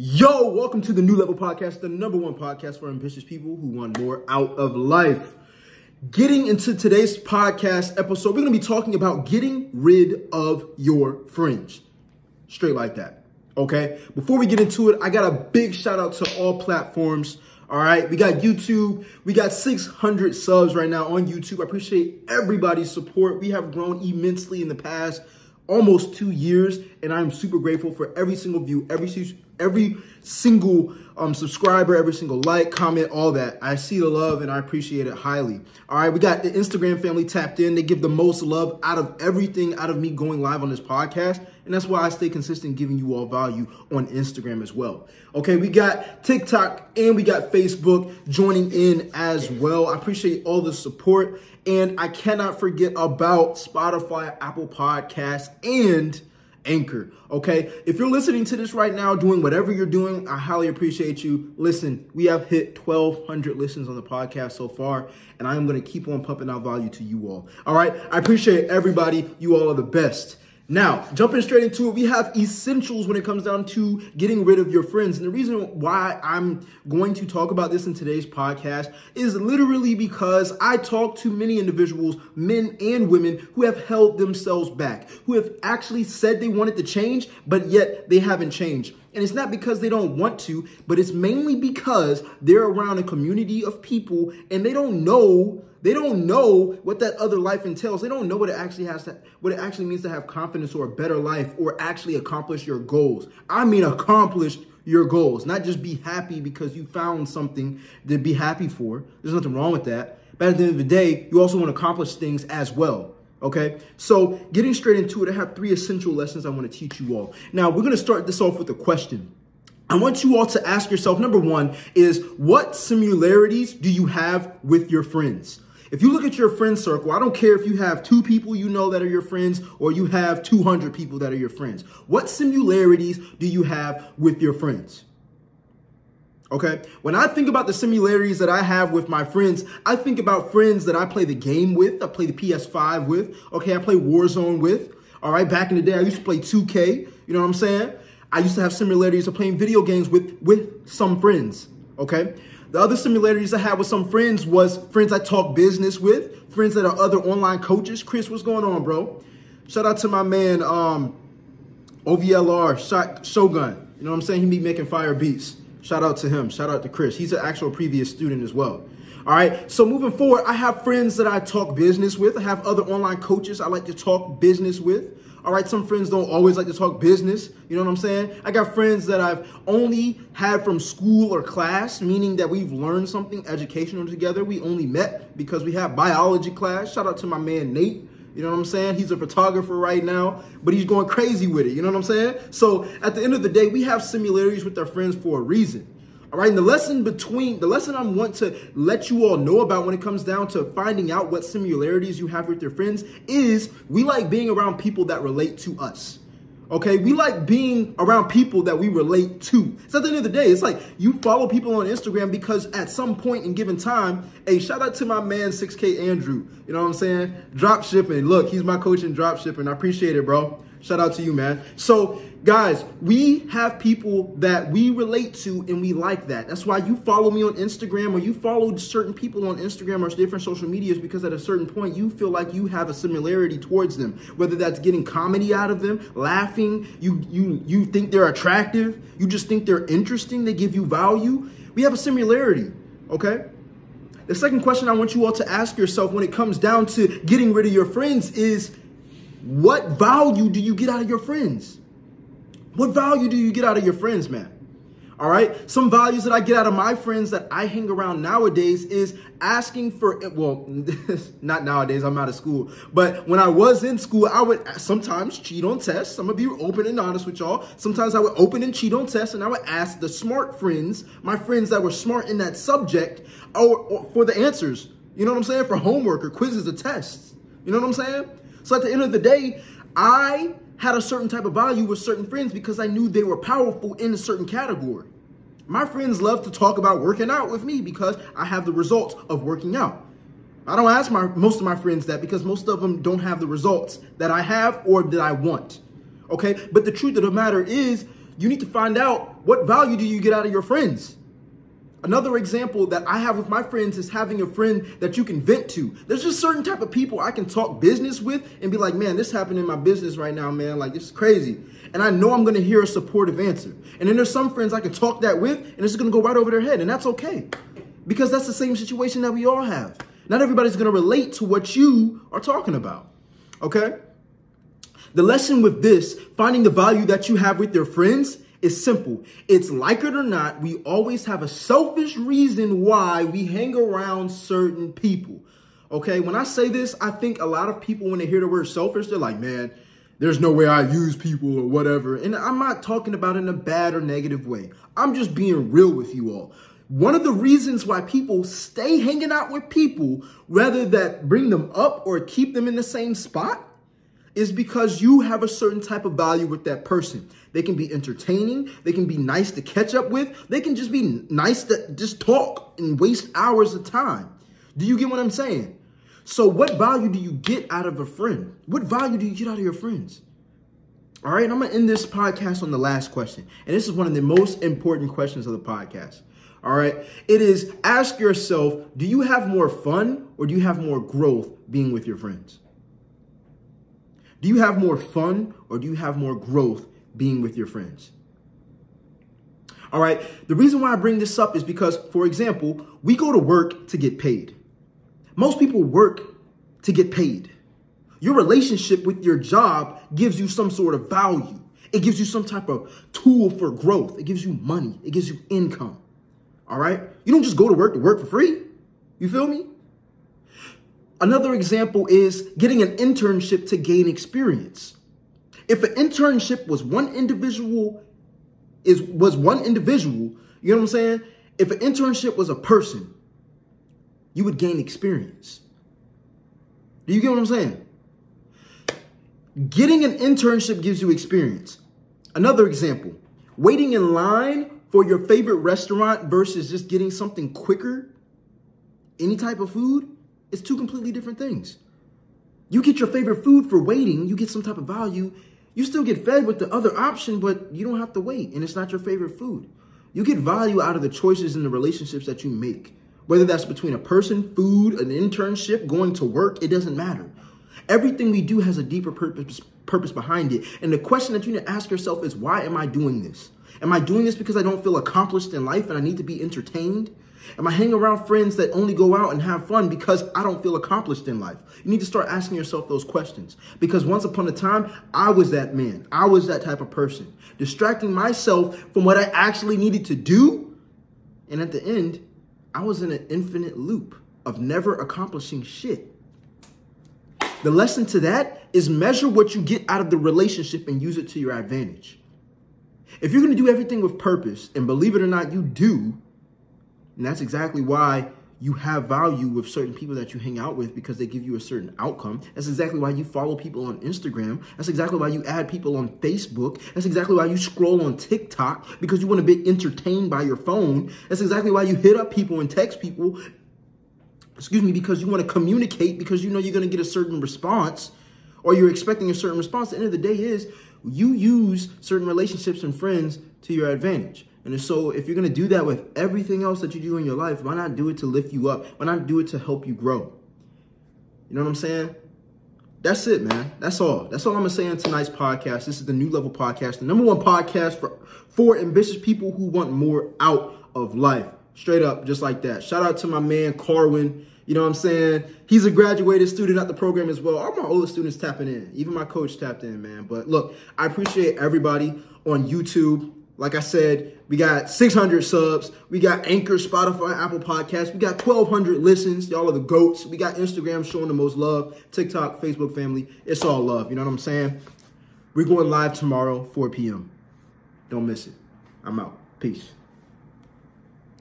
Yo, welcome to the New Level Podcast, the number one podcast for ambitious people who want more out of life. Getting into today's podcast episode, we're going to be talking about getting rid of your fringe. Straight like that. Okay. Before we get into it, I got a big shout out to all platforms. All right. We got YouTube. We got 600 subs right now on YouTube. I appreciate everybody's support. We have grown immensely in the past almost two years, and I'm super grateful for every single view, every every single um, subscriber, every single like, comment, all that. I see the love and I appreciate it highly. All right, we got the Instagram family tapped in. They give the most love out of everything out of me going live on this podcast. And that's why I stay consistent giving you all value on Instagram as well. Okay, we got TikTok and we got Facebook joining in as well. I appreciate all the support. And I cannot forget about Spotify, Apple Podcasts, and Anchor. Okay. If you're listening to this right now, doing whatever you're doing, I highly appreciate you. Listen, we have hit 1,200 listens on the podcast so far, and I'm going to keep on pumping out value to you all. All right. I appreciate everybody. You all are the best. Now, jumping straight into it, we have essentials when it comes down to getting rid of your friends. And the reason why I'm going to talk about this in today's podcast is literally because I talk to many individuals, men and women, who have held themselves back, who have actually said they wanted to change, but yet they haven't changed. And it's not because they don't want to, but it's mainly because they're around a community of people and they don't know they don't know what that other life entails. They don't know what it actually has to what it actually means to have confidence or a better life or actually accomplish your goals. I mean accomplish your goals, not just be happy because you found something to be happy for. There's nothing wrong with that. But at the end of the day, you also want to accomplish things as well. Okay, so getting straight into it, I have three essential lessons I want to teach you all. Now, we're going to start this off with a question. I want you all to ask yourself number one is what similarities do you have with your friends? If you look at your friend circle, I don't care if you have two people you know that are your friends or you have 200 people that are your friends. What similarities do you have with your friends? Okay. When I think about the similarities that I have with my friends, I think about friends that I play the game with. I play the PS5 with. Okay. I play Warzone with. All right. Back in the day, I used to play 2K. You know what I'm saying? I used to have similarities of playing video games with, with some friends. Okay. The other similarities I had with some friends was friends I talk business with, friends that are other online coaches. Chris, what's going on, bro? Shout out to my man, um, OVLR, Shogun. You know what I'm saying? He be making fire beats. Shout out to him. Shout out to Chris. He's an actual previous student as well. All right. So moving forward, I have friends that I talk business with. I have other online coaches I like to talk business with. All right, some friends don't always like to talk business. You know what I'm saying? I got friends that I've only had from school or class, meaning that we've learned something educational together. We only met because we have biology class. Shout out to my man Nate. You know what I'm saying? He's a photographer right now, but he's going crazy with it. You know what I'm saying? So at the end of the day, we have similarities with our friends for a reason. All right, and the lesson between the lesson I want to let you all know about when it comes down to finding out what similarities you have with your friends is we like being around people that relate to us. Okay, we like being around people that we relate to. So at the end of the day, it's like you follow people on Instagram because at some point in given time, hey, shout out to my man 6K Andrew. You know what I'm saying? Drop shipping. Look, he's my coach in drop shipping. I appreciate it, bro. Shout out to you, man. So, guys, we have people that we relate to and we like that. That's why you follow me on Instagram or you follow certain people on Instagram or different social medias because at a certain point you feel like you have a similarity towards them. Whether that's getting comedy out of them, laughing, you you you think they're attractive, you just think they're interesting, they give you value. We have a similarity, okay? The second question I want you all to ask yourself when it comes down to getting rid of your friends is what value do you get out of your friends? What value do you get out of your friends, man? All right. Some values that I get out of my friends that I hang around nowadays is asking for, well, not nowadays, I'm out of school. But when I was in school, I would sometimes cheat on tests. I'm going to be open and honest with y'all. Sometimes I would open and cheat on tests and I would ask the smart friends, my friends that were smart in that subject, or, or for the answers. You know what I'm saying? For homework or quizzes or tests. You know what I'm saying? So at the end of the day, I had a certain type of value with certain friends because I knew they were powerful in a certain category. My friends love to talk about working out with me because I have the results of working out. I don't ask my most of my friends that because most of them don't have the results that I have or that I want. Okay? But the truth of the matter is you need to find out what value do you get out of your friends. Another example that I have with my friends is having a friend that you can vent to. There's just certain type of people I can talk business with and be like, man, this happened in my business right now, man. Like, this is crazy. And I know I'm going to hear a supportive answer. And then there's some friends I can talk that with and it's going to go right over their head. And that's okay. Because that's the same situation that we all have. Not everybody's going to relate to what you are talking about. Okay? The lesson with this, finding the value that you have with your friends, is simple. It's like it or not, we always have a selfish reason why we hang around certain people. Okay, when I say this, I think a lot of people, when they hear the word selfish, they're like, man, there's no way I use people or whatever. And I'm not talking about in a bad or negative way. I'm just being real with you all. One of the reasons why people stay hanging out with people rather that bring them up or keep them in the same spot is because you have a certain type of value with that person. They can be entertaining. They can be nice to catch up with. They can just be nice to just talk and waste hours of time. Do you get what I'm saying? So what value do you get out of a friend? What value do you get out of your friends? All right, I'm to end this podcast on the last question. And this is one of the most important questions of the podcast. All right, it is ask yourself, do you have more fun or do you have more growth being with your friends? Do you have more fun or do you have more growth being with your friends? All right. The reason why I bring this up is because, for example, we go to work to get paid. Most people work to get paid. Your relationship with your job gives you some sort of value. It gives you some type of tool for growth. It gives you money. It gives you income. All right. You don't just go to work to work for free. You feel me? Another example is getting an internship to gain experience. If an internship was one individual is was one individual, you know what I'm saying? If an internship was a person, you would gain experience. Do you get what I'm saying? Getting an internship gives you experience. Another example, waiting in line for your favorite restaurant versus just getting something quicker, any type of food, is two completely different things. You get your favorite food for waiting, you get some type of value. You still get fed with the other option, but you don't have to wait, and it's not your favorite food. You get value out of the choices and the relationships that you make. Whether that's between a person, food, an internship, going to work, it doesn't matter. Everything we do has a deeper purpose, purpose behind it. And the question that you need to ask yourself is, why am I doing this? Am I doing this because I don't feel accomplished in life and I need to be entertained? Am I hanging around friends that only go out and have fun because I don't feel accomplished in life? You need to start asking yourself those questions. Because once upon a time, I was that man. I was that type of person, distracting myself from what I actually needed to do. And at the end, I was in an infinite loop of never accomplishing shit. The lesson to that is measure what you get out of the relationship and use it to your advantage. If you're going to do everything with purpose, and believe it or not, you do, and that's exactly why you have value with certain people that you hang out with because they give you a certain outcome. That's exactly why you follow people on Instagram. That's exactly why you add people on Facebook. That's exactly why you scroll on TikTok because you want to be entertained by your phone. That's exactly why you hit up people and text people. Excuse me, because you want to communicate because you know you're going to get a certain response or you're expecting a certain response. The end of the day is you use certain relationships and friends to your advantage. And so if you're going to do that with everything else that you do in your life, why not do it to lift you up? Why not do it to help you grow? You know what I'm saying? That's it, man. That's all. That's all I'm going to say in tonight's podcast. This is the New Level Podcast, the number one podcast for, for ambitious people who want more out of life. Straight up, just like that. Shout out to my man, Carwin. You know what I'm saying? He's a graduated student at the program as well. All my older students tapping in. Even my coach tapped in, man. But look, I appreciate everybody on YouTube. Like I said, we got 600 subs. We got Anchor, Spotify, Apple Podcasts. We got 1,200 listens. Y'all are the goats. We got Instagram showing the most love. TikTok, Facebook family. It's all love. You know what I'm saying? We're going live tomorrow, 4 p.m. Don't miss it. I'm out. Peace.